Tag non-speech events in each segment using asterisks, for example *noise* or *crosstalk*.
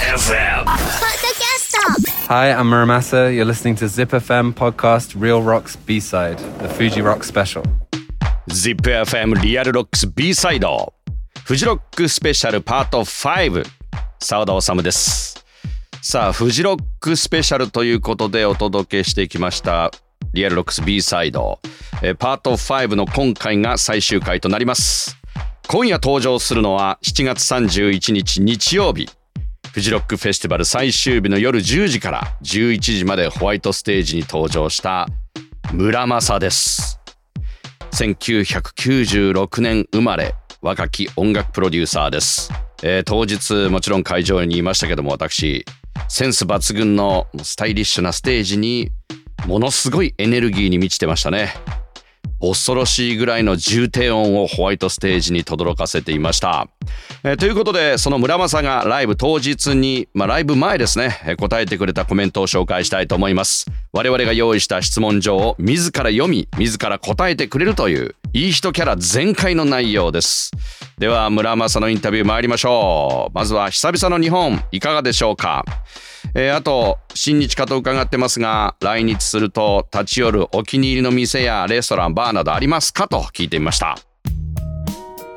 FM. Hi, I'm Mura Masa. You're listening to Zip FM podcast Real Rocks B side, the Fuji Rock special. ZIPFM リアルロックス B サイドフジロックスペシャルパート5澤田治ですさあフジロックスペシャルということでお届けしてきましたリアルロックス B サイドえパート5の今回が最終回となります今夜登場するのは7月31日日曜日フジロックフェスティバル最終日の夜10時から11時までホワイトステージに登場した村正です。1996年生まれ若き音楽プロデューサーです、えー当日もちろん会場にいましたけども私センス抜群のスタイリッシュなステージにものすごいエネルギーに満ちてましたね。恐ろしいぐらいの重低音をホワイトステージに轟かせていました。えーということでその村正がライブ当日に、まあ、ライブ前ですねえ答えてくれたコメントを紹介したいと思います。我々が用意した質問状を自ら読み自ら答えてくれるといういい人キャラ全開の内容です。では村正のインタビュー参りましょう。まずは久々の日本いかがでしょうかえーあと新日かと伺ってますが来日すると立ち寄るお気に入りの店やレストランバーなどありますかと聞いてみました。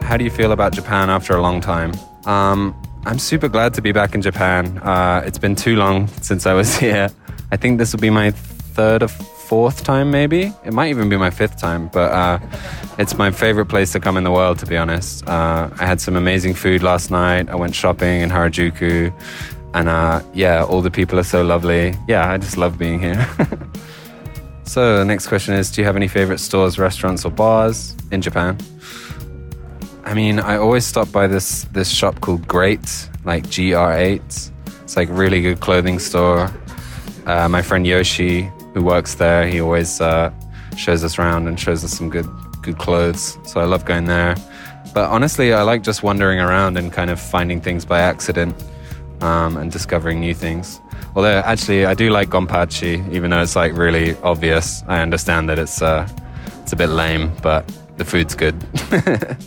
How do you feel about Japan after a long time? Um, I'm super glad to be back in Japan. Uh, it's been too long since I was here. I think this will be my third or fourth time, maybe. It might even be my fifth time, but uh, it's my favorite place to come in the world, to be honest. Uh, I had some amazing food last night. I went shopping in Harajuku. And uh, yeah, all the people are so lovely. Yeah, I just love being here. *laughs* so, the next question is Do you have any favorite stores, restaurants, or bars in Japan? I mean, I always stop by this this shop called Great, like GR8. It's like really good clothing store. Uh, my friend Yoshi, who works there, he always uh, shows us around and shows us some good good clothes. So I love going there. But honestly, I like just wandering around and kind of finding things by accident um, and discovering new things. Although actually, I do like Gonpachi, even though it's like really obvious. I understand that it's uh, it's a bit lame, but the food's good. *laughs*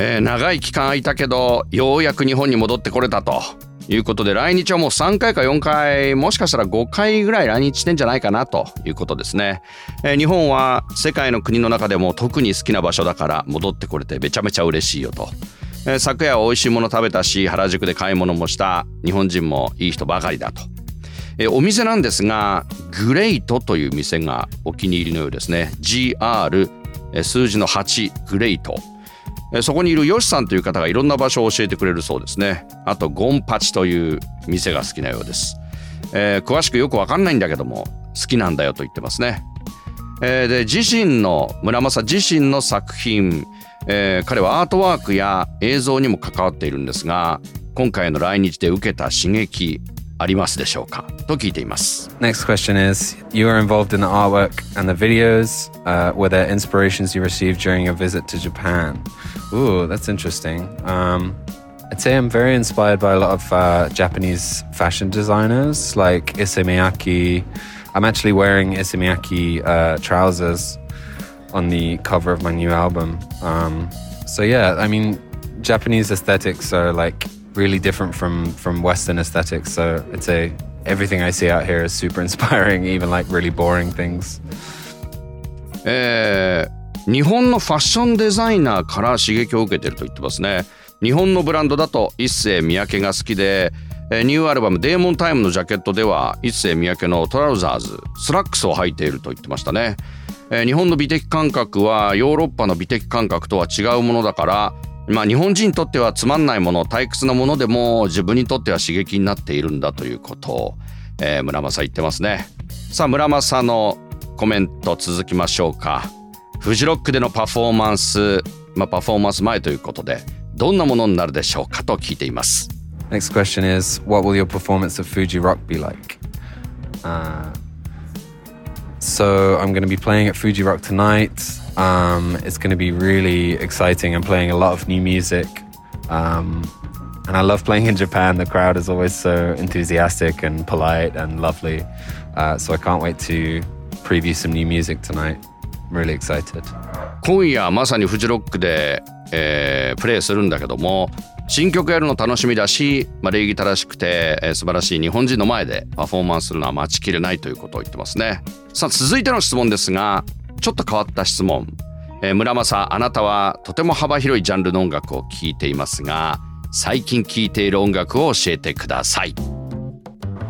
えー長い期間空いたけどようやく日本に戻ってこれたと いうことで来日はもう3回か4回もしかしたら5回ぐらい来日してんじゃないかなということですね、えー日本は世界の国の中でも特に好きな場所だから戻ってこれてめちゃめちゃ嬉しいよと、えー昨夜は美味しいもの食べたし原宿で買い物もした。日本人もいい人ばかりだと。えーお店なんですがグレイトという店がお気に入りのようですね。GR 数字の8グレイト。そこにいるヨシさんという方がいろんな場所を教えてくれるそうですね。あとゴンパチという店が好きなようです、えー詳しくよくわかんないんだけども好きなんだよと言ってますね、えーで自身の村正自身の作品、えー彼はアートワークや映像にも関わっているんですが今回の来日で受けた刺激ありますでしょうかと聞いています Next question is You are involved in the artwork and the videos. Uh, were there inspirations you received during your visit to Japan? Ooh, that's interesting. Um, I'd say I'm very inspired by a lot of uh, Japanese fashion designers like Issey Miyake. I'm actually wearing Issey Miyake uh, trousers on the cover of my new album. Um, so, yeah, I mean, Japanese aesthetics are like really different from from Western aesthetics. So I'd say everything I see out here is super *laughs* inspiring, even like really boring things. えー日本のファッションデザイナーから刺激を受けてると言ってますね日本のブランドだと一世三宅が好きでえーニューアルバム「デーモンタイム」のジャケットでは一世三宅のトラウザーズスラックスを履いていると言ってましたね、えー日本の美的感覚はヨーロッパの美的感覚とは違うものだからまあ日本人にとってはつまんないもの退屈なものでも自分にとっては刺激になっているんだということ。を、えー村正言ってますね。さあ村正のコメント続きましょうか。フジロックでのパフォーマンス、まあ、パフォーマンス前ということでどんなものになるでしょうかと聞いています。Next question is What will your performance of Fuji Rock be like? Uh, so I'm going to be playing at Fuji Rock tonight. Um, it's going to be really exciting. I'm playing a lot of new music. Um, and I love playing in Japan. The crowd is always so enthusiastic and polite and lovely. Uh, so I can't wait to preview some new music tonight. I'm really excited. 今夜まさにフジロックで、えープレイするんだけども 新曲やるの楽しみだし、まあ、礼儀正しくて、えー、素晴らしい日本人の前でパフォーマンスするのは待ちきれないということを言ってますねさあ続いての質問ですがちょっと変わった質問、えー、村正あなたはとても幅広いジャンルの音楽を聴いていますが最近聴いている音楽を教えてください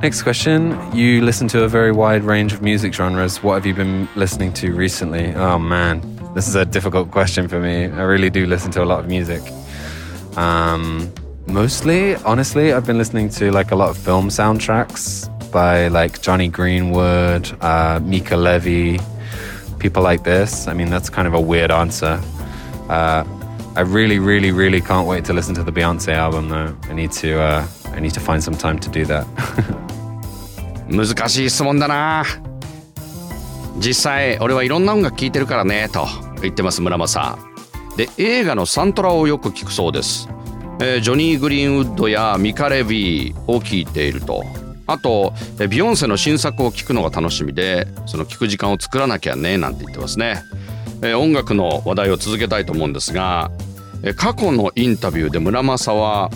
Next question. You listen to a very wide range of music genres. What have you been listening to recently? Oh man, this is a difficult question for me. I really do listen to a lot of music. Um, mostly, honestly, I've been listening to like a lot of film soundtracks by like Johnny Greenwood, uh, Mika Levy, people like this. I mean, that's kind of a weird answer. Uh, I really, really, really can't wait to listen to the Beyonce album though. I need to, uh, I need to find some time to do that. *laughs* 難しい質問だな実際俺はいろんな音楽聴いてるからねと言ってます村正 で映画のサントラをよく聞くそうです、えー、ジョニー・グリーンウッドやミカ・レビーを聴いていると。あとビヨンセの新作を聴くのが楽しみでその聴く時間を作らなきゃねなんて言ってますね、えー、音楽の話題を続けたいと思うんですが過去のインタビューで村正は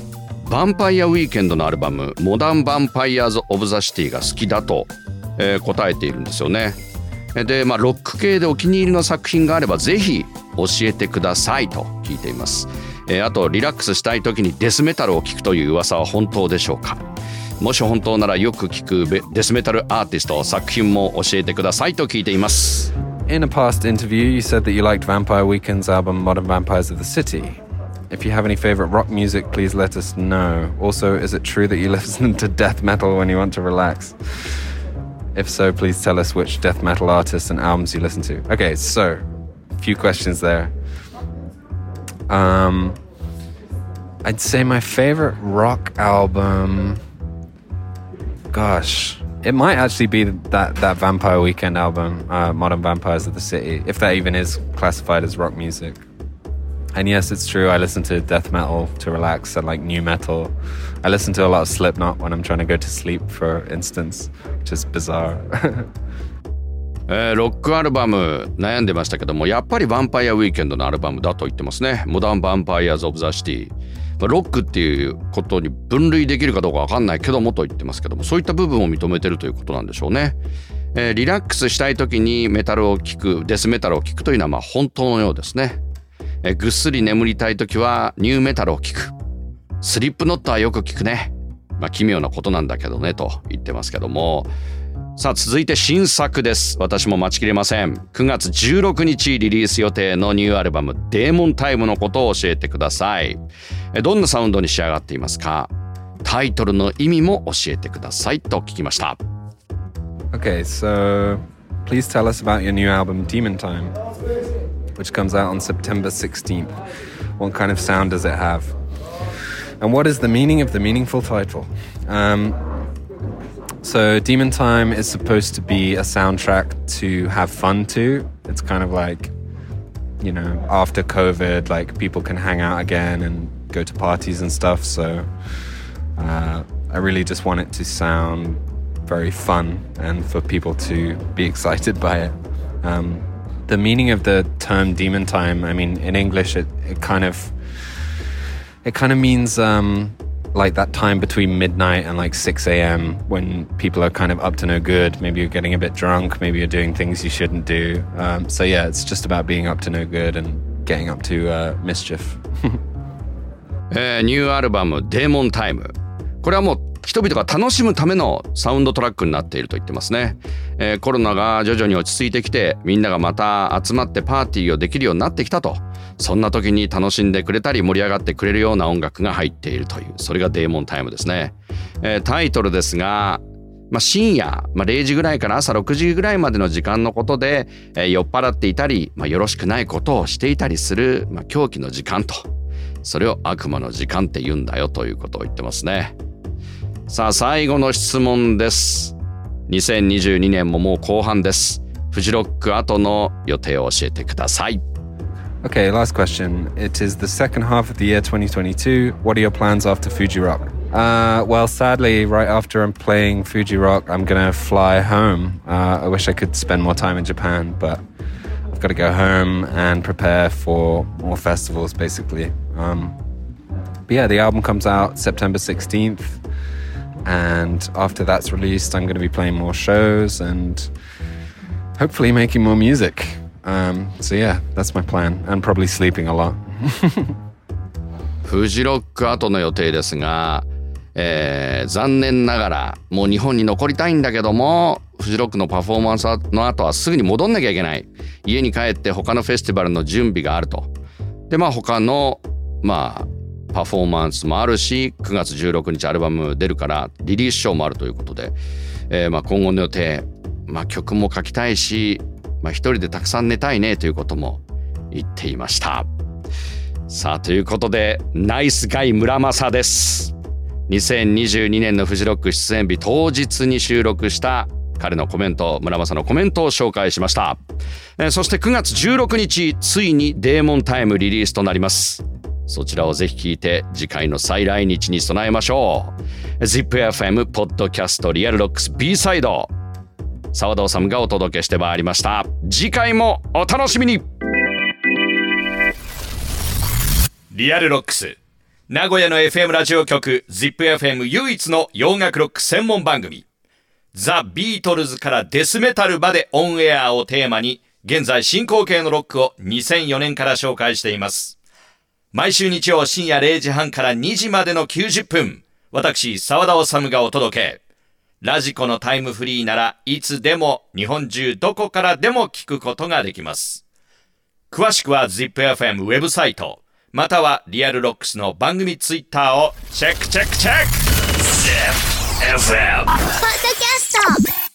ヴァンパイアウィーケンドのアルバム「モダン・ヴァンパイアーズ・オブ・ザ・シティ」が好きだと、えー、答えているんですよね。で、まあ、ロック系でお気に入りの作品があればぜひ教えてくださいと聞いています。えー、あとリラックスしたい時にデスメタルを聴くという噂は本当でしょうかもし本当ならよく聞くデスメタルアーティスト作品も教えてくださいと聞いています。In a past interview, you said that you liked Vampire Weekend's album Modern Vampires of the City. If you have any favorite rock music, please let us know. Also, is it true that you listen to death metal when you want to relax? If so, please tell us which death metal artists and albums you listen to. Okay, so few questions there. Um, I'd say my favorite rock album. Gosh, it might actually be that that Vampire Weekend album, uh, Modern Vampires of the City, if that even is classified as rock music. And yes, it's true. I listen to death metal to relax and like new metal. I listen to a lot of Slipknot when I'm trying to go to sleep, for instance, which is bizarre. *laughs* えー、ロックアルバム悩んでましたけどもやっぱりヴァンパイアウィーケンドのアルバムだと言ってますね。モダン・ヴァンパイアズ・オブ・ザ・シティ。ロックっていうことに分類できるかどうかわかんないけどもと言ってますけどもそういった部分を認めてるということなんでしょうね。えー、リラックスしたい時にメタルを聴くデスメタルを聴くというのはまあ本当のようですね。えぐっすり眠りたい時はニューメタルを聞くスリップノットはよく聞くねまあ奇妙なことなんだけどねと言ってますけども。さあ続いて新作です。私も待ちきれません。9月16日リリース予定のニューアルバムデーモンタイムのことを教えてください。どんなサウンドに仕上がっていますか？タイトルの意味も教えてくださいと聞きました。Okay, so please tell us about your new album Demon Time which comes out on September 16th. What kind of sound does it have? And what is the meaning of the meaningful title? Um, so, Demon Time is supposed to be a soundtrack to have fun to. It's kind of like, you know, after COVID, like people can hang out again and go to parties and stuff. So, uh, I really just want it to sound very fun and for people to be *laughs* excited by it. Um, the meaning of the term demon time, I mean, in English, it, it kind of it kind of means um, like that time between midnight and like 6 a.m. when people are kind of up to no good. Maybe you're getting a bit drunk. Maybe you're doing things you shouldn't do. Um, so yeah, it's just about being up to no good and getting up to uh, mischief. えー、ニューアルバム「デーモンタイム」これはもう人々が楽しむためのサウンドトラックになっていると言ってますね、えー、コロナが徐々に落ち着いてきてみんながまた集まってパーティーをできるようになってきたとそんな時に楽しんでくれたり盛り上がってくれるような音楽が入っているというそれがデーモンタイムですね、えー、タイトルですがまあ、深夜、まあ、0時ぐらいから朝6時ぐらいまでの時間のことで、えー、酔っ払っていたり、まあ、よろしくないことをしていたりする、まあ、狂気の時間と。それを悪魔の時間って言うんだよということを言ってますね。さあ最後の質問です。2022年ももう後半です。フジロック後の予定を教えてください。Okay, last question. It is the second half of the year 2022. What are your plans after Fuji Rock? Uh, well, sadly, right after I'm playing Fuji Rock, I'm going to fly home. Uh, I wish I could spend more time in Japan, but I've got to go home and prepare for more festivals, basically. Um, but yeah, the album comes out September 16th. And after that's released, I'm going to be playing more shows and hopefully making more music. Um, so yeah, that's my plan. And probably sleeping a lot. *laughs* フジロック後の予定ですが、えー残念ながらもう日本に残りたいんだけどもフジロックのパフォーマンスの後はすぐに戻んなきゃいけない家に帰って他のフェスティバルの準備があるとでまあ他のまあパフォーマンスもあるし9月16日アルバム出るからリリースショーもあるということで、えーまあ今後の予定、まあ、曲も書きたいし、まあ、一人でたくさん寝たいねということも言っていました。さあということでナイスガイ村正です。2022年のフジロック出演日当日に収録した彼のコメント村正のコメントを紹介しました、えーそして9月16日ついに Demon Time リリースとなります。そちらをぜひ聞いて次回の再来日に備えましょう。ZIPFM ポッドキャスト Real Rocks B サイド。澤田治がお届けしてまいりました次回もお楽しみにリアルロックス。名古屋の FM ラジオ局 ZIPFM 唯一の洋楽ロック専門番組。ザ・ビートルズからデスメタルまでオンエアをテーマに、現在進行形のロックを2004年から紹介しています。毎週日曜深夜0時半から2時までの90分、私、沢田治がお届け。 radiko のタイムフリーならいつでも日本中どこからでも聞くことができます。詳しくは ZIPFM ウェブサイト、または Real Rocks の番組ツイッターをチェックチェックチェック !ZIPFM! ポッドキャスト